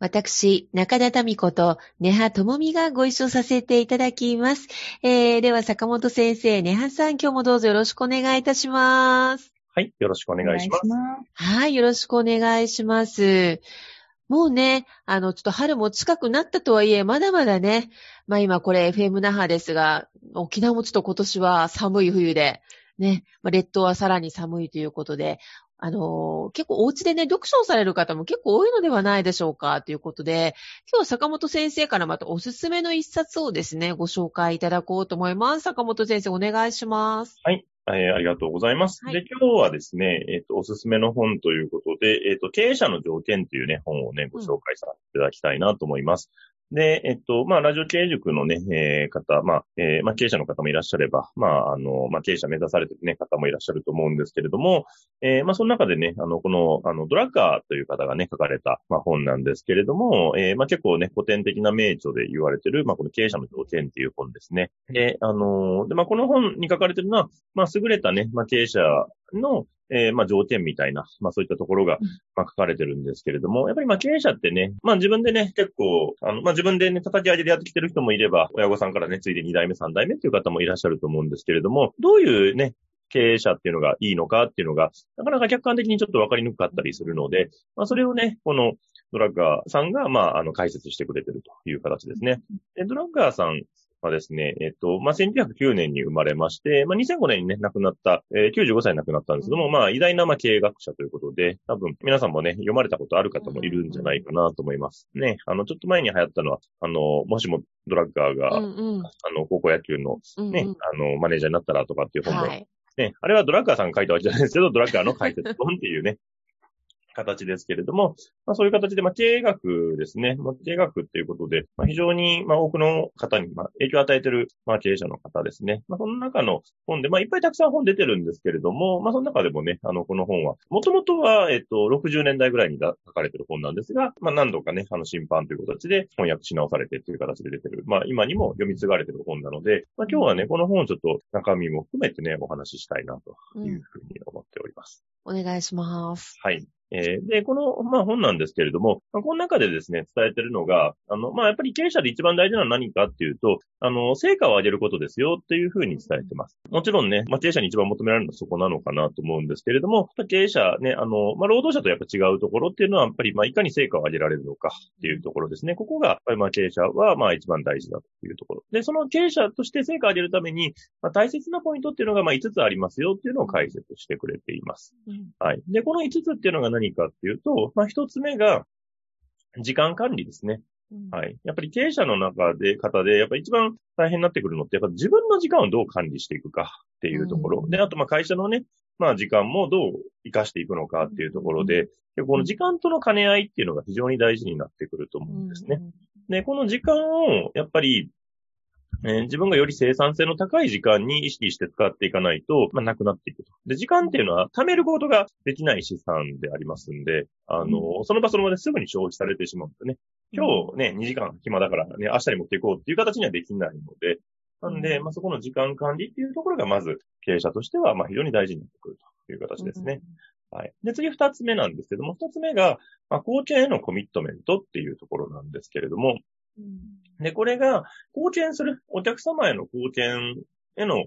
私、中田民子と根葉智美がご一緒させていただきます。えー、では坂本先生、根葉さん今日もどうぞよろしくお願いいたします。はい。よろしくお願いします。はい、よろしくお願いします。もうね、あの、ちょっと春も近くなったとはいえ、まだまだね、まあ今これ FM 那覇ですが、沖縄もちょっと今年は寒い冬で、ね、まあ、列島はさらに寒いということで、あのー結構お家でね、読書をされる方も結構多いのではないでしょうかということで、今日は坂本先生からまたおすすめの一冊をですね、ご紹介いただこうと思います。坂本先生お願いします。はい。えーありがとうございます。はいで、今日はですね、えっ、と、おすすめの本ということで、えっ、と、経営者の条件というね、本をね、ご紹介させていただきたいなと思います。で、えっと、まあ、ラジオ経営塾のね、えー方、まあ、えーまあ、経営者の方もいらっしゃれば、まあ、あの、まあ、経営者目指されてるね、方もいらっしゃると思うんですけれども、えーまあ、その中でね、あの、この、あの、ドラッカーという方がね、書かれた、まあ、本なんですけれども、えーまあ、結構ね、古典的な名著で言われてる、まあ、この経営者の条件っていう本ですね。で、あので、まあ、この本に書かれてるのは、まあ、優れたね、まあ、経営者の、えーまあ、条件みたいな、まあ、そういったところが、まあ、書かれてるんですけれども、やっぱりまあ、経営者ってね、まあ、自分でね、結構、あの、まあ、自分でね、叩き上げでやってきてる人もいれば、親御さんからね、ついで2代目、3代目っていう方もいらっしゃると思うんですけれども、どういうね、経営者っていうのがいいのかっていうのが、なかなか客観的にちょっと分かりにくかったりするので、まあ、それをね、このドラッガーさんが、まあ、あの、解説してくれてるという形ですね。で、ドラッガーさんはですね、えっと、まあ、1909年に生まれまして、まあ、2005年にね、亡くなった、えー95歳に亡くなったんですけども、まあ、偉大な、まあ、経営学者ということで、多分、皆さんもね、読まれたことある方もいるんじゃないかなと思います。ね、あの、ちょっと前に流行ったのは、あの、もしもドラッガーが、うんうん。あの、高校野球のね、うんうんあの、マネージャーになったらとかっていう本も、はい。ね、あれはドラッガーさんが書いたわけじゃないですけど、ドラッガーの解説本っていうね、形ですけれども、まあ、そういう形で、まあ、経営学ですね。まあ、経営学っていうことで、まあ、非常に、まあ、多くの方に、まあ、影響を与えている、まあ、経営者の方ですね。まあ、その中の本で、まあ、いっぱいたくさん本出てるんですけれども、まあ、その中でもね、あの、この本は、もともとは、えっと、60年代ぐらいにだ書かれてる本なんですが、まあ、何度かね、あの、審判という形で翻訳し直されてっていう形で出てる。まあ、今にも読み継がれてる本なので、まあ、今日はね、この本をちょっと中身も含めてね、お話ししたいなというふうに思っております。お願いします。はい。えーで、この、まあ、本なんですけれども、まあ、この中でですね、伝えてるのが、あの、まあ、やっぱり経営者で一番大事なのは何かっていうと、あの、成果を上げることですよっていうふうに伝えてます。もちろんね、まあ、経営者に一番求められるのはそこなのかなと思うんですけれども、経営者ね、あの、まあ、労働者とやっぱ違うところっていうのは、やっぱり、まあ、いかに成果を上げられるのかっていうところですね。ここが、やっぱりまあ、経営者は、まあ、一番大事だというところ。で、その経営者として成果を上げるために、まあ、大切なポイントっていうのが、まあ、5つありますよっていうのを解説してくれています。うんはい。で、この5つっていうのが何かっていうと、まあ、1つ目が、時間管理ですね。はい。やっぱり経営者の中で、方で、やっぱり一番大変になってくるのって、やっぱ自分の時間をどう管理していくかっていうところ。うんで、あと、まあ、会社のね、まあ、時間もどう活かしていくのかっていうところで、でこの時間との兼ね合いっていうのが非常に大事になってくると思うんですね。で、この時間を、やっぱり、えー自分がより生産性の高い時間に意識して使っていかないと、まあ、なくなっていくと。で、時間っていうのは貯めることができない資産でありますんで、あの、その場その場ですぐに消費されてしまうんですね。今日ね、2時間暇だからね、明日に持っていこうっていう形にはできないので、なんで、まあ、そこの時間管理っていうところがまず経営者としては、まあ、非常に大事になってくるという形ですね。はい。で、次二つ目なんですけども、二つ目が、まあ、貢献へのコミットメントっていうところなんですけれども、で、これが、貢献する、お客様への貢献への、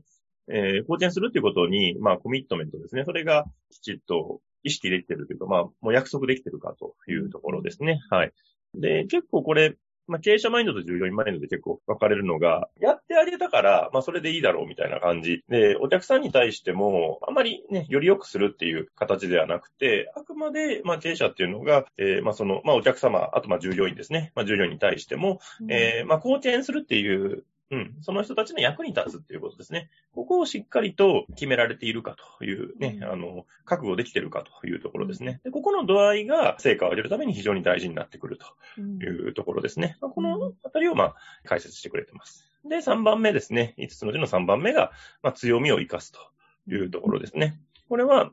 えー貢献するっていうことに、まあ、コミットメントですね。それが、きちっと意識できてるというか、まあ、もう約束できてるかというところですね。はい。で、結構これ、まあ、経営者マインドと従業員マインドで結構分かれるのが、やってあげたから、まあ、それでいいだろうみたいな感じで、お客さんに対しても、あまりね、より良くするっていう形ではなくて、あくまで、まあ、経営者っていうのが、えー、まあ、その、まあ、お客様、あと、ま、従業員ですね。まあ、従業員に対しても、うん、えー、まあ、貢献するっていううん。その人たちの役に立つっていうことですね。ここをしっかりと決められているかというね、うん、あの、覚悟できているかというところですね。で、ここの度合いが成果を上げるために非常に大事になってくるというところですね。まあ、このあたりをまあ解説してくれてます。で、3番目ですね。5つのうちの3番目が、まあ、強みを生かすというところですね。これは、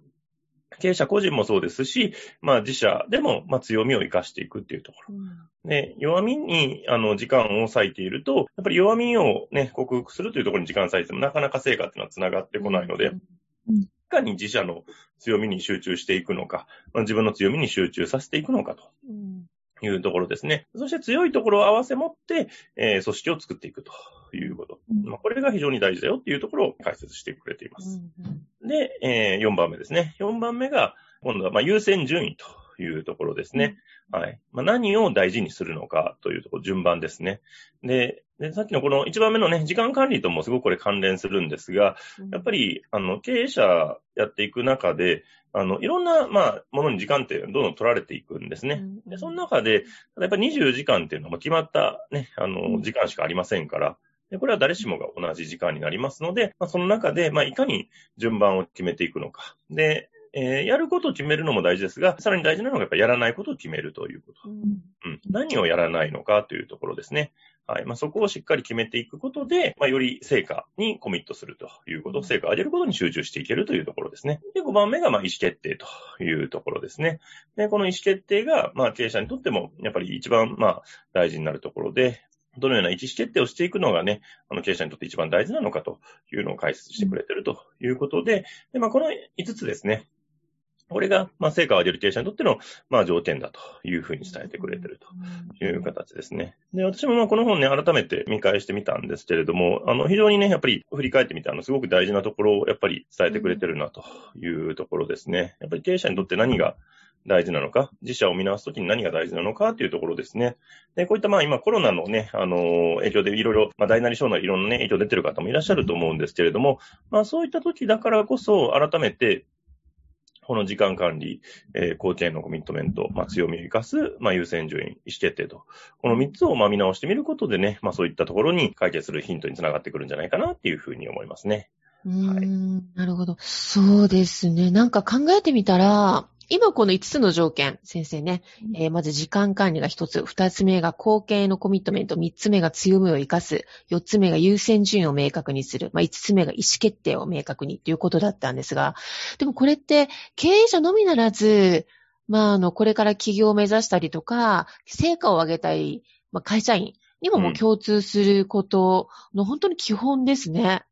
経営者個人もそうですし、まあ自社でも、まあ強みを生かしていくっていうところ。うん、で、弱みに、あの、時間を割いていると、やっぱり弱みをね、克服するというところに時間割いてもなかなか成果っていうのは繋がってこないので、うん、いかに自社の強みに集中していくのか、まあ、自分の強みに集中させていくのかと。いうところですね。そして強いところを合わせ持って、えー、組織を作っていくということ。まあ、これが非常に大事だよっていうところを解説してくれています。で、えー、4番目ですね。4番目が、今度はま優先順位というところですね。はい。まあ、何を大事にするのかというところ、順番ですね。で、でさっきのこの1番目のね、時間管理ともすごくこれ関連するんですが、やっぱり、あの、経営者やっていく中で、あの、いろんな、まあ、ものに時間ってどんどん取られていくんですね。で、その中で、やっぱり24時間っていうのは決まったね、あの、時間しかありませんから、で、これは誰しもが同じ時間になりますので、まあ、その中で、まあ、いかに順番を決めていくのか。で、えー、やることを決めるのも大事ですが、さらに大事なのがやっぱやらないことを決めるということ。うん、うん。何をやらないのかというところですね。はい。まあ、そこをしっかり決めていくことで、まあ、より成果にコミットするということ、成果を上げることに集中していけるというところですね。で、5番目が、まあ、意思決定というところですね。で、この意思決定が、まあ、経営者にとっても、やっぱり一番、まあ、大事になるところで、どのような意思決定をしていくのがね、あの経営者にとって一番大事なのかというのを解説してくれているということで、でまあ、この5つですね。これが、まあ、成果を上げる経営者にとっての、まあ、条件だというふうに伝えてくれてるという形ですね。で、私もまあ、この本ね、改めて見返してみたんですけれども、あの、非常にね、やっぱり振り返ってみたの、すごく大事なところを、やっぱり伝えてくれてるなというところですね。やっぱり経営者にとって何が大事なのか、自社を見直すときに何が大事なのかというところですね。で、こういったまあ今コロナのね、あの、影響でいろいろ、まあ大なり小なりいろんなね、影響出てる方もいらっしゃると思うんですけれども、まあそういった時だからこそ改めて、この時間管理、えー、貢献のコミットメント、まあ、強みを生かす、まあ、優先順位、意思決定と、この3つをまあ見直してみることでね、まあ、そういったところに解決するヒントにつながってくるんじゃないかなっていうふうに思いますね。うん、はい、なるほど。そうですね。なんか考えてみたら、今この5つの条件、先生ね、えー、まず時間管理が1つ、2つ目が貢献のコミットメント、3つ目が強みを生かす、4つ目が優先順位を明確にする、まあ、5つ目が意思決定を明確にということだったんですが、でもこれって経営者のみならず、まあ、あの、これから起業を目指したりとか、成果を上げたい、まあ、会社員にももう共通することの本当に基本ですね。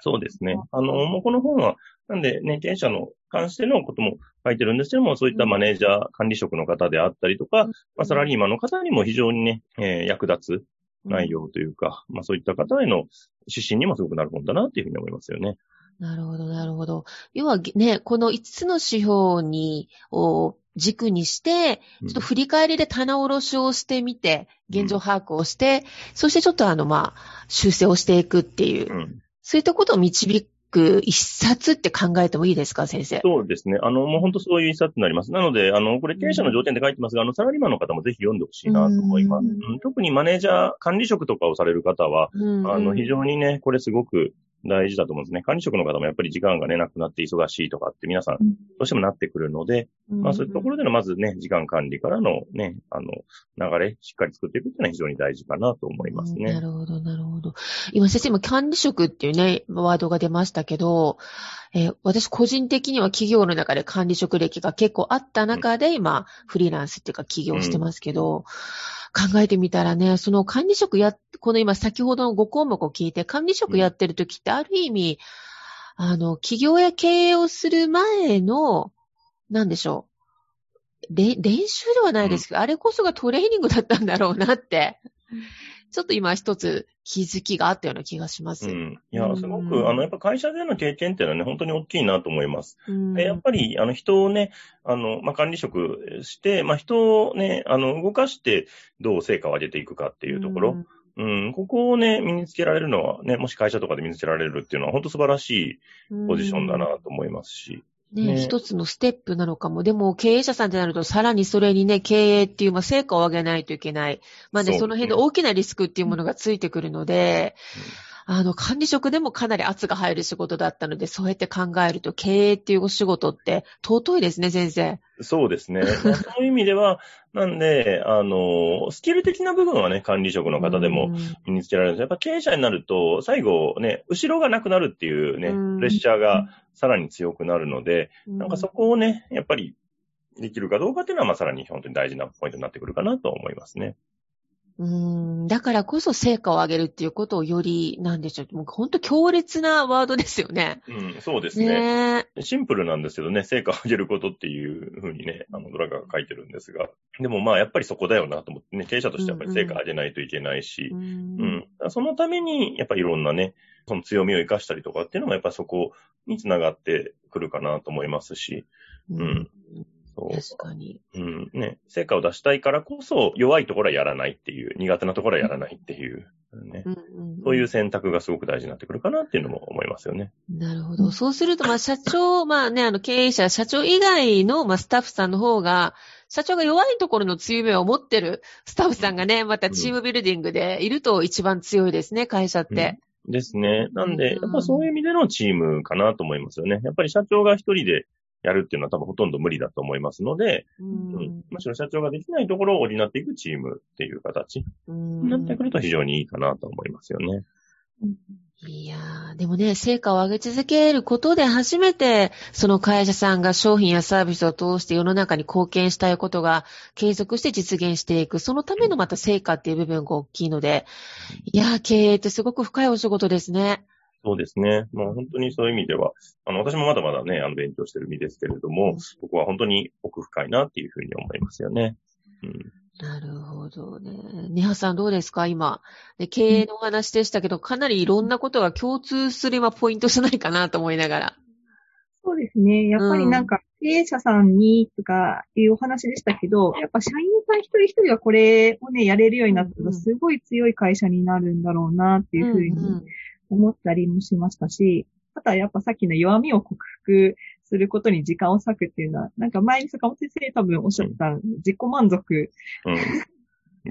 そうですね。あの、もうこの本は、なんでね、経営者の関してのことも書いてるんですけども、そういったマネージャー、管理職の方であったりとか、まあ、サラリーマンの方にも非常にね、えー、役立つ内容というか、まあそういった方への指針にもすごくなるもんだなっていうふうに思いますよね。なるほど、なるほど。要はね、この5つの指標に、を軸にして、ちょっと振り返りで棚卸しをしてみて、現状把握をして、うん、そしてちょっとあの、まあ、修正をしていくっていう、うん、そういったことを導く一冊って考えてもいいですか、先生？そうですね。あの、もう本当そういう一冊になります。なので、あの、これ経営者の条件で書いてますが、あの、サラリーマンの方もぜひ読んでほしいなと思います。うん、特にマネージャー、管理職とかをされる方は、あの、非常にね、これすごく大事だと思うんですね。管理職の方もやっぱり時間がね、なくなって忙しいとかって皆さん、どうしてもなってくるので、うん、まあそういうところでのまずね、時間管理からのね、あの、流れ、しっかり作っていくっていうのは非常に大事かなと思いますね。うん、なるほど、なるほど。今先生も管理職っていうね、ワードが出ましたけど、えー、私個人的には企業の中で管理職歴が結構あった中で、今、フリーランスっていうか起業してますけど、考えてみたらね、その管理職や、この今先ほどの5項目を聞いて、管理職やってる時ってある意味、あの、企業や経営をする前の、なんでしょう。練習ではないですけど、うん、あれこそがトレーニングだったんだろうなって。ちょっと今一つ気づきがあったような気がします。うん。いや、すごく、あの、やっぱ会社での経験っていうのはね、本当に大きいなと思います。うん、やっぱり、あの、人をね、あの、まあ、管理職して、まあ、人をね、あの、動かしてどう成果を上げていくかっていうところ。うんうん、ここをね、身につけられるのはね、もし会社とかで身につけられるっていうのは、本当素晴らしいポジションだなと思いますし。ね、ね一つのステップなのかも。でも、経営者さんってなると、さらにそれにね、経営っていう、まあ、成果を上げないといけない。まあね、その辺の大きなリスクっていうものがついてくるので、うん、あの、管理職でもかなり圧が入る仕事だったので、そうやって考えると、経営っていうお仕事って尊いですね、先生。そうですね。そういう意味では、なんで、あの、スキル的な部分はね、管理職の方でも身につけられるんです。やっぱ経営者になると、最後ね、後ろがなくなるっていうね、プレッシャーがさらに強くなるので、なんかそこをね、やっぱりできるかどうかっていうのは、まあさらに本当に大事なポイントになってくるかなと思いますね。うん、だからこそ成果を上げるっていうことをより、なんでしょう、もう本当強烈なワードですよね。うん、そうですね。ね。シンプルなんですけどね、成果を上げることっていうふうにね、あの、ドラガが書いてるんですが。でもまあ、やっぱりそこだよなと思ってね、経営者としてやっぱり成果を上げないといけないし、うん、うん。うん、そのために、やっぱりいろんなね、その強みを生かしたりとかっていうのもやっぱそこにつながってくるかなと思いますし、うん、うんそう。確かに。うん。ね。成果を出したいからこそ、弱いところはやらないっていう、苦手なところはやらないっていう、ね、うんうんうん。そういう選択がすごく大事になってくるかなっていうのも思いますよね。なるほど。そうすると、まあ、社長、まあね、あの、経営者、社長以外の、まあ、スタッフさんの方が、社長が弱いところの強みを持ってるスタッフさんがね、またチームビルディングでいると一番強いですね、会社って。うん、ですね。なんで、やっぱそういう意味でのチームかなと思いますよね。やっぱり社長が一人でやるっていうのは多分ほとんど無理だと思いますので、うん、むしろ社長ができないところを補っていくチームっていう形になってくると非常にいいかなと思いますよね。いやー、でもね、成果を上げ続けることで初めて、その会社さんが商品やサービスを通して世の中に貢献したいことが継続して実現していく。そのためのまた成果っていう部分が大きいので、いやー、経営ってすごく深いお仕事ですね。そうですね。もう本当にそういう意味では、あの、私もまだまだね、あの、勉強してる身ですけれども、ここは本当に奥深いなっていうふうに思いますよね。うん。なるほどね。ネハさんどうですか？今。経営のお話でしたけど、かなりいろんなことが共通する今ポイントじゃないかなと思いながら。そうですね。やっぱりなんか、経営者さんにとかいうお話でしたけど、やっぱ社員さん一人一人がこれをね、やれるようになったら、すごい強い会社になるんだろうなっていうふうに思ったりもしましたし、あとはやっぱさっきの弱みを克服することに時間を割くっていうのは、なんか前に坂本先生多分おっしゃった、自己満足、うん、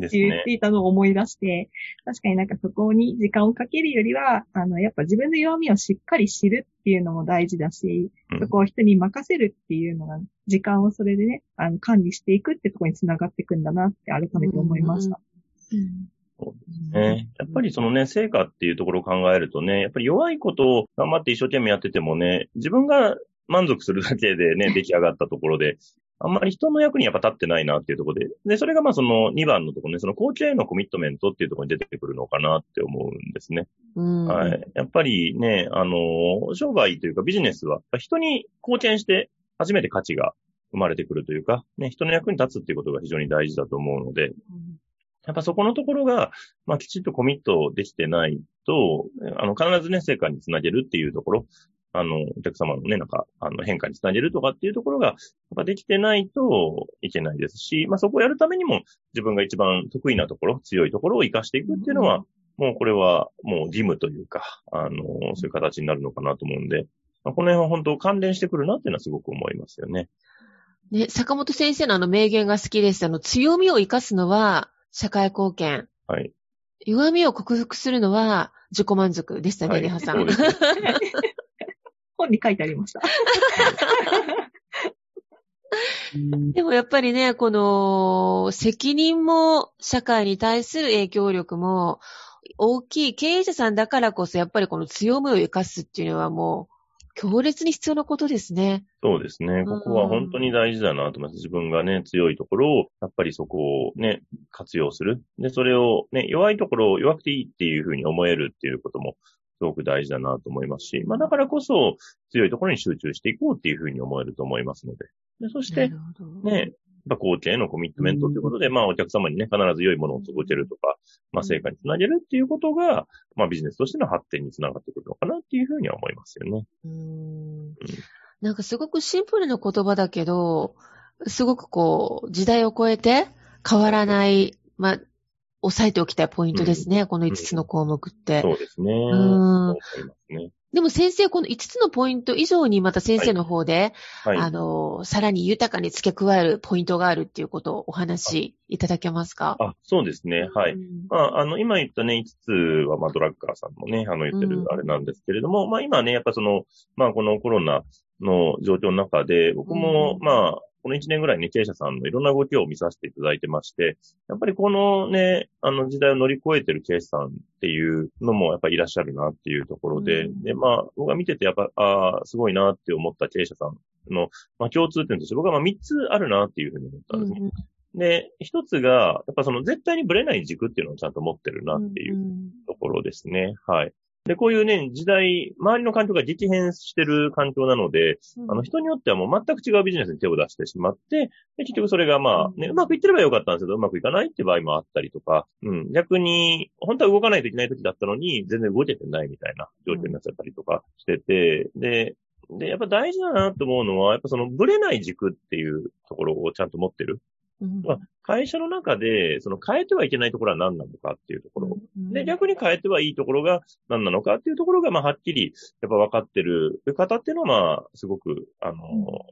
って言っていたのを思い出して、確かになんかそこに時間をかけるよりは、あの、やっぱ自分の弱みをしっかり知るっていうのも大事だし、そこを人に任せるっていうのが、時間をそれでね、あの、管理していくってところにつながっていくんだなって改めて思いました。うん。そうですね。やっぱりそのね、成果っていうところを考えるとね、やっぱり弱いことを頑張って一生懸命やっててもね、自分が満足するだけでね、出来上がったところで、あんまり人の役にやっぱ立ってないなっていうところで、で、それがまあその2番のところね、その後継へのコミットメントっていうところに出てくるのかなって思うんですね。はい。やっぱりね、あの、商売というかビジネスは、人に貢献して初めて価値が生まれてくるというか、ね、人の役に立つっていうことが非常に大事だと思うので、やっぱそこのところが、まあ、きちっとコミットできてないと、あの、必ずね、成果につなげるっていうところ、あの、お客様のね、なんか、あの、変化につなげるとかっていうところが、やっぱできてないといけないですし、まあ、そこをやるためにも、自分が一番得意なところ、強いところを活かしていくっていうのは、うん、もうこれは、もう義務というか、あの、そういう形になるのかなと思うんで、まあ、この辺は本当関連してくるなっていうのはすごく思いますよね。ね、坂本先生のあの名言が好きです。あの、強みを活かすのは、社会貢献。はい。弱みを克服するのは自己満足でしたね、リハさん。本に書いてありました。でもやっぱりね、この責任も社会に対する影響力も大きい経営者さんだからこそやっぱりこの強みを生かすっていうのはもう強烈に必要なことですね。そうですね。ここは本当に大事だなと思います。自分がね、強いところを、やっぱりそこをね、活用する。で、それをね、弱いところを弱くていいっていうふうに思えるっていうことも、すごく大事だなと思いますし、まあだからこそ強いところに集中していこうっていうふうに思えると思いますので。でそして、ね、ぱ貢献へのコミットメントということで、まあお客様にね、必ず良いものを届けるとか、まあ成果につなげるっていうことが、まあビジネスとしての発展につながってくるのかなっていうふうには思いますよね。うんなんかすごくシンプルな言葉だけど、すごくこう、時代を超えて変わらない、まあ、押さえておきたいポイントですね。この5つの項目って。そうですね。んそう思いますね。でも先生、この5つのポイント以上にまた先生の方で、はい。あの、さらに豊かに付け加えるポイントがあるっていうことをお話しいただけますか？あ、そうですね。はい。うんまあ、あの、今言ったね、5つは、まあ、ドラッカーさんのね、あの、言ってるうんあれなんですけれども、まあ、今ね、やっぱその、まあ、このコロナの状況の中で、僕も、うんまあ、この1年ぐらいね、経営者さんのいろんな動きを見させていただいてまして、やっぱりこのね、あの時代を乗り越えてる経営者さんっていうのもやっぱりいらっしゃるなっていうところで、うんで、まあ、僕が見ててやっぱ、ああ、すごいなって思った経営者さんの、まあ、共通点として僕はまあ3つあるなっていうふうに思ったんですね。で、一つが、やっぱその絶対にブレない軸っていうのをちゃんと持ってるなっていううんところですね。はい。で、こういうね、時代、周りの環境が激変してる環境なので、うん。あの、人によってはもう全く違うビジネスに手を出してしまって、で結局それがまあ、ね、うまくいってればよかったんですけど、うまくいかないって場合もあったりとか、うん、逆に、本当は動かないといけない時だったのに、全然動けてないみたいな状況になっちゃったりとかしてて、で、で、やっぱ大事だなと思うのは、やっぱそのブレない軸っていうところをちゃんと持ってる。うん。まあ会社の中で、その変えてはいけないところは何なのかっていうところ。で、逆に変えてはいいところが何なのかっていうところが、まあ、はっきり、やっぱ分かってる方っていうのは、まあ、すごく、あの、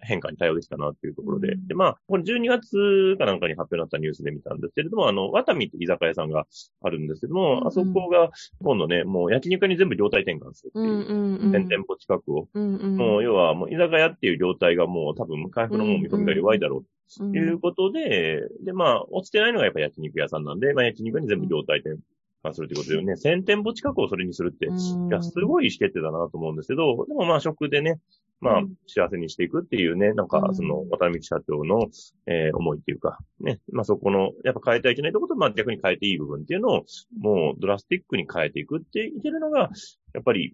変化に対応できたなっていうところで。うんで、まあ、これ12月かなんかに発表になったニュースで見たんですけれども、あの、ワタミって居酒屋さんがあるんですけども、うんあそこが、今度ね、もう焼肉屋に全部業態転換するってうんいう、うんうん。1000店舗近くを。もう、要は、もう居酒屋っていう業態がもう多分、回復のもう見込みが弱いだろううんということで、で、まあ、落ちてないのがやっぱ焼肉屋さんなんで、まあ、焼肉屋に全部業態転換するということでね、1000店舗近くをそれにするって、いうん。や、すごい意思決定だなと思うんですけど、でもまあ、食でね、まあうん、幸せにしていくっていうね、なんかう、ん。その、渡辺社長の、えー思いっていうか、ね、まあそこの、やっぱ変えてはいけないところと、まあ逆に変えていい部分っていうのを、もうドラスティックに変えていくっていけるのが、やっぱり、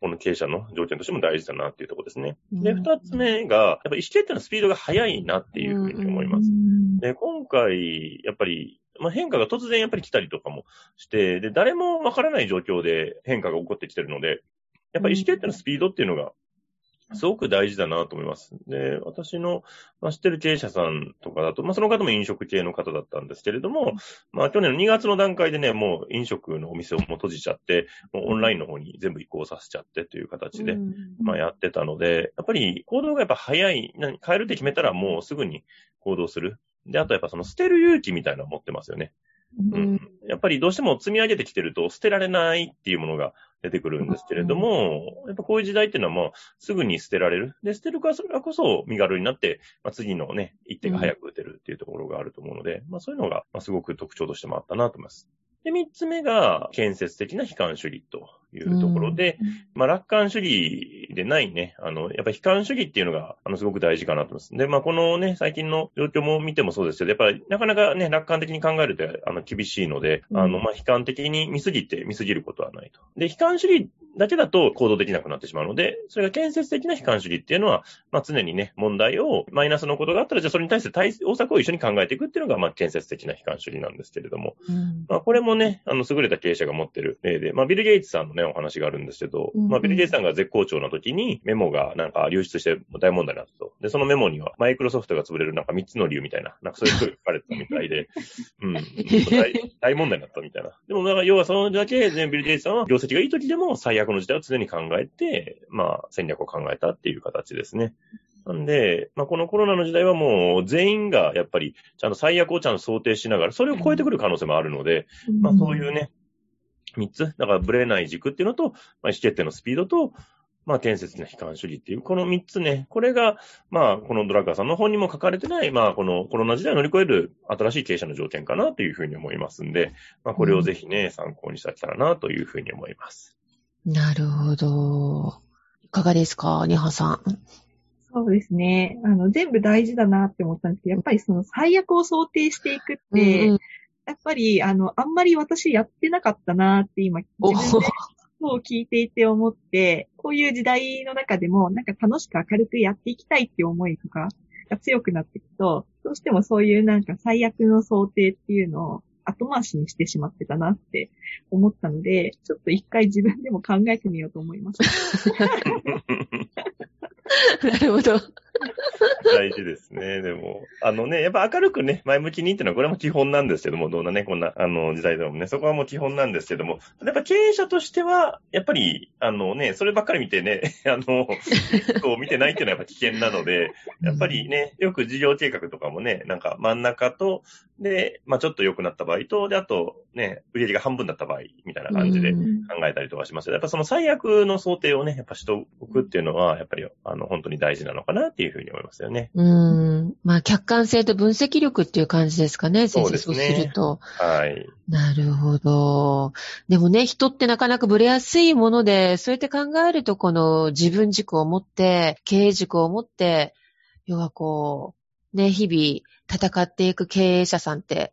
この経営者の条件としても大事だなっていうところですね。で、うん二つ目が、やっぱ意思決定のスピードが速いなっていうふうに思います。で、今回、やっぱり、まあ、変化が突然やっぱり来たりとかもして、で、誰もわからない状況で変化が起こってきてるので、やっぱり意思決定のスピードっていうのが、すごく大事だなと思います。で、私の、まあ、知ってる経営者さんとかだと、まあ、その方も飲食系の方だったんですけれども、まあ、去年の2月の段階でね、もう飲食のお店をもう閉じちゃって、もうオンラインの方に全部移行させちゃってという形で、うんまあやってたので、やっぱり行動がやっぱ早い、何変えるって決めたらもうすぐに行動する。で、あとやっぱその捨てる勇気みたいなのを持ってますよね。ううんん。やっぱりどうしても積み上げてきてると捨てられないっていうものが出てくるんですけれども、やっぱこういう時代っていうのはもうすぐに捨てられる。で、捨てるからこそ身軽になって、まあ、次のね、一手が早く打てるっていうところがあると思うので、まあそういうのが、まあ、すごく特徴としてもあったなと思います。で、三つ目が建設的な悲観主義というところで、まあ、楽観主義でないね、あの、やっぱり悲観主義っていうのが、あの、すごく大事かなと思います。で、まあ、このね、最近の状況も見てもそうですけど、やっぱりなかなかね、楽観的に考えると、あの、厳しいので、あの、まあ、悲観的に見すぎて見すぎることはないと。で、悲観主義だけだと行動できなくなってしまうので、それが建設的な悲観主義っていうのは、まあ、常にね、問題を、マイナスのことがあったら、じゃあそれに対して対応策を一緒に考えていくっていうのが、まあ、建設的な悲観主義なんですけれども、うんまあ、これもね、あの、優れた経営者が持ってる例で、まあ、ビル・ゲイツさんのね、お話があるんですけど、うんうんまあ、ビル・ゲイツさんが絶好調の時に、メモがなんか流出して大問題になったと。で、そのメモには、マイクロソフトが潰れるなんか3つの理由みたいな、なんかそういうことが書かれてたみたいで、うん。大大問題になったみたいな。でも、だから要はそのだけ、ね、ビル・ゲイツさんは、業績がいい時でも最悪の時代を常に考えて、まあ、戦略を考えたっていう形ですね。なんで、まあ、このコロナの時代はもう全員がやっぱりちゃんと最悪をちゃんと想定しながら、それを超えてくる可能性もあるので、まあそういうね、三つ、だからブレない軸っていうのと、まあ、意思決定のスピードと、まあ建設的な悲観主義っていう、この三つね、これが、まあこのドラッカーさんの本にも書かれてない、まあこのコロナ時代を乗り越える新しい経営者の条件かなというふうに思いますんで、まあこれをぜひね、参考にしてあげたらなというふうに思います。なるほど。いかがですか、ニハさん？そうですね。あの、全部大事だなって思ったんですけど、やっぱりその最悪を想定していくって、うんうんやっぱり、あの、あんまり私やってなかったなって今、お自分でそう聞いていて思って、こういう時代の中でも、なんか楽しく明るくやっていきたいっていう思いとか、が強くなっていくと、どうしてもそういうなんか最悪の想定っていうのを後回しにしてしまってたなって思ったので、ちょっと一回自分でも考えてみようと思います。なるほど。大事ですね。でも、あのね、やっぱ明るくね、前向きにっていうのはこれも基本なんですけども、どんなね、こんな、あの、時代でもね、そこはもう基本なんですけども、やっぱ経営者としては、やっぱり、あのね、そればっかり見てね、あの、こう見てないっていうのはやっぱ危険なので、やっぱりね、よく事業計画とかもね、なんか真ん中と、で、まあちょっと良くなった場合と、で、あと、ね、売り上げが半分だった場合、みたいな感じで考えたりとかしますやっぱその最悪の想定をね、やっぱしておくっていうのは、やっぱり、あの、本当に大事なのかなっていうふうに思いますよね。うん。まあ、客観性と分析力っていう感じですかね、先生。そうですすると。はい。なるほど。でもね、人ってなかなかブレやすいもので、そうやって考えると、この自分軸を持って、経営軸を持って、要はこう、ね、日々戦っていく経営者さんって、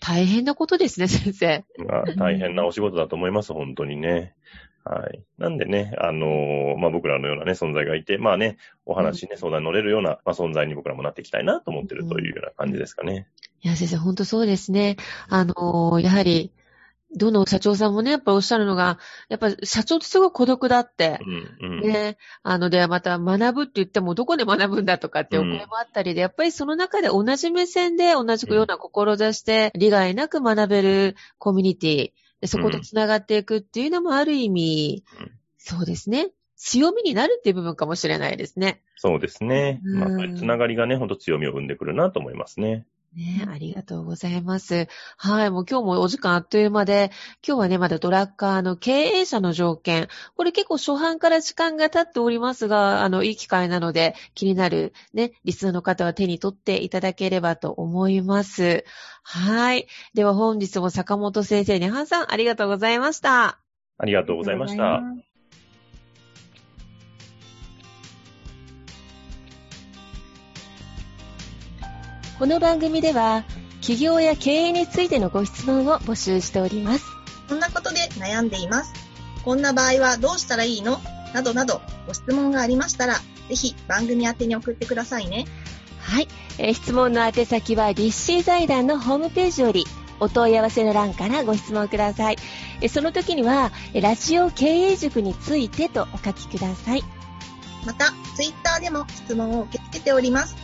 大変なことですね、先生。まあ、大変なお仕事だと思います、本当にね。はい。なんでね、あのー、まあ、僕らのようなね、存在がいて、まあね、お話ね、相談に乗れるような、まあ、存在に僕らもなっていきたいなと思ってるというような感じですかね。いや、先生、本当そうですね。あのー、やはり、どの社長さんもね、やっぱおっしゃるのが、やっぱ社長ってすごい孤独だって。うんうん、ね。あの、で、また学ぶって言ってもどこで学ぶんだとかってお声もあったりで、うん、やっぱりその中で同じ目線で同じような志して、利害なく学べるコミュニティ、でそこと繋がっていくっていうのもある意味、うん、そうですね。強みになるっていう部分かもしれないですね。そうですね。うん、まあ、つながりがね、ほんと強みを生んでくるなと思いますね。ねありがとうございます。はい、もう今日もお時間あっという間で、今日はね、まだドラッカーの経営者の条件。これ結構初版から時間が経っておりますが、あの、いい機会なので、気になるね、リスナーの方は手に取っていただければと思います。はい。では本日も坂本先生に、ハンさん、ありがとうございました。ありがとうございました。この番組では企業や経営についてのご質問を募集しております。こんなことで悩んでいます。こんな場合はどうしたらいいの？などなどご質問がありましたら、ぜひ番組宛てに送ってくださいね。はい。えー、質問の宛先は立志財団のホームページよりお問い合わせの欄からご質問ください。えその時には、ラジオ経営塾についてとお書きください。また、ツイッターでも質問を受け付けております。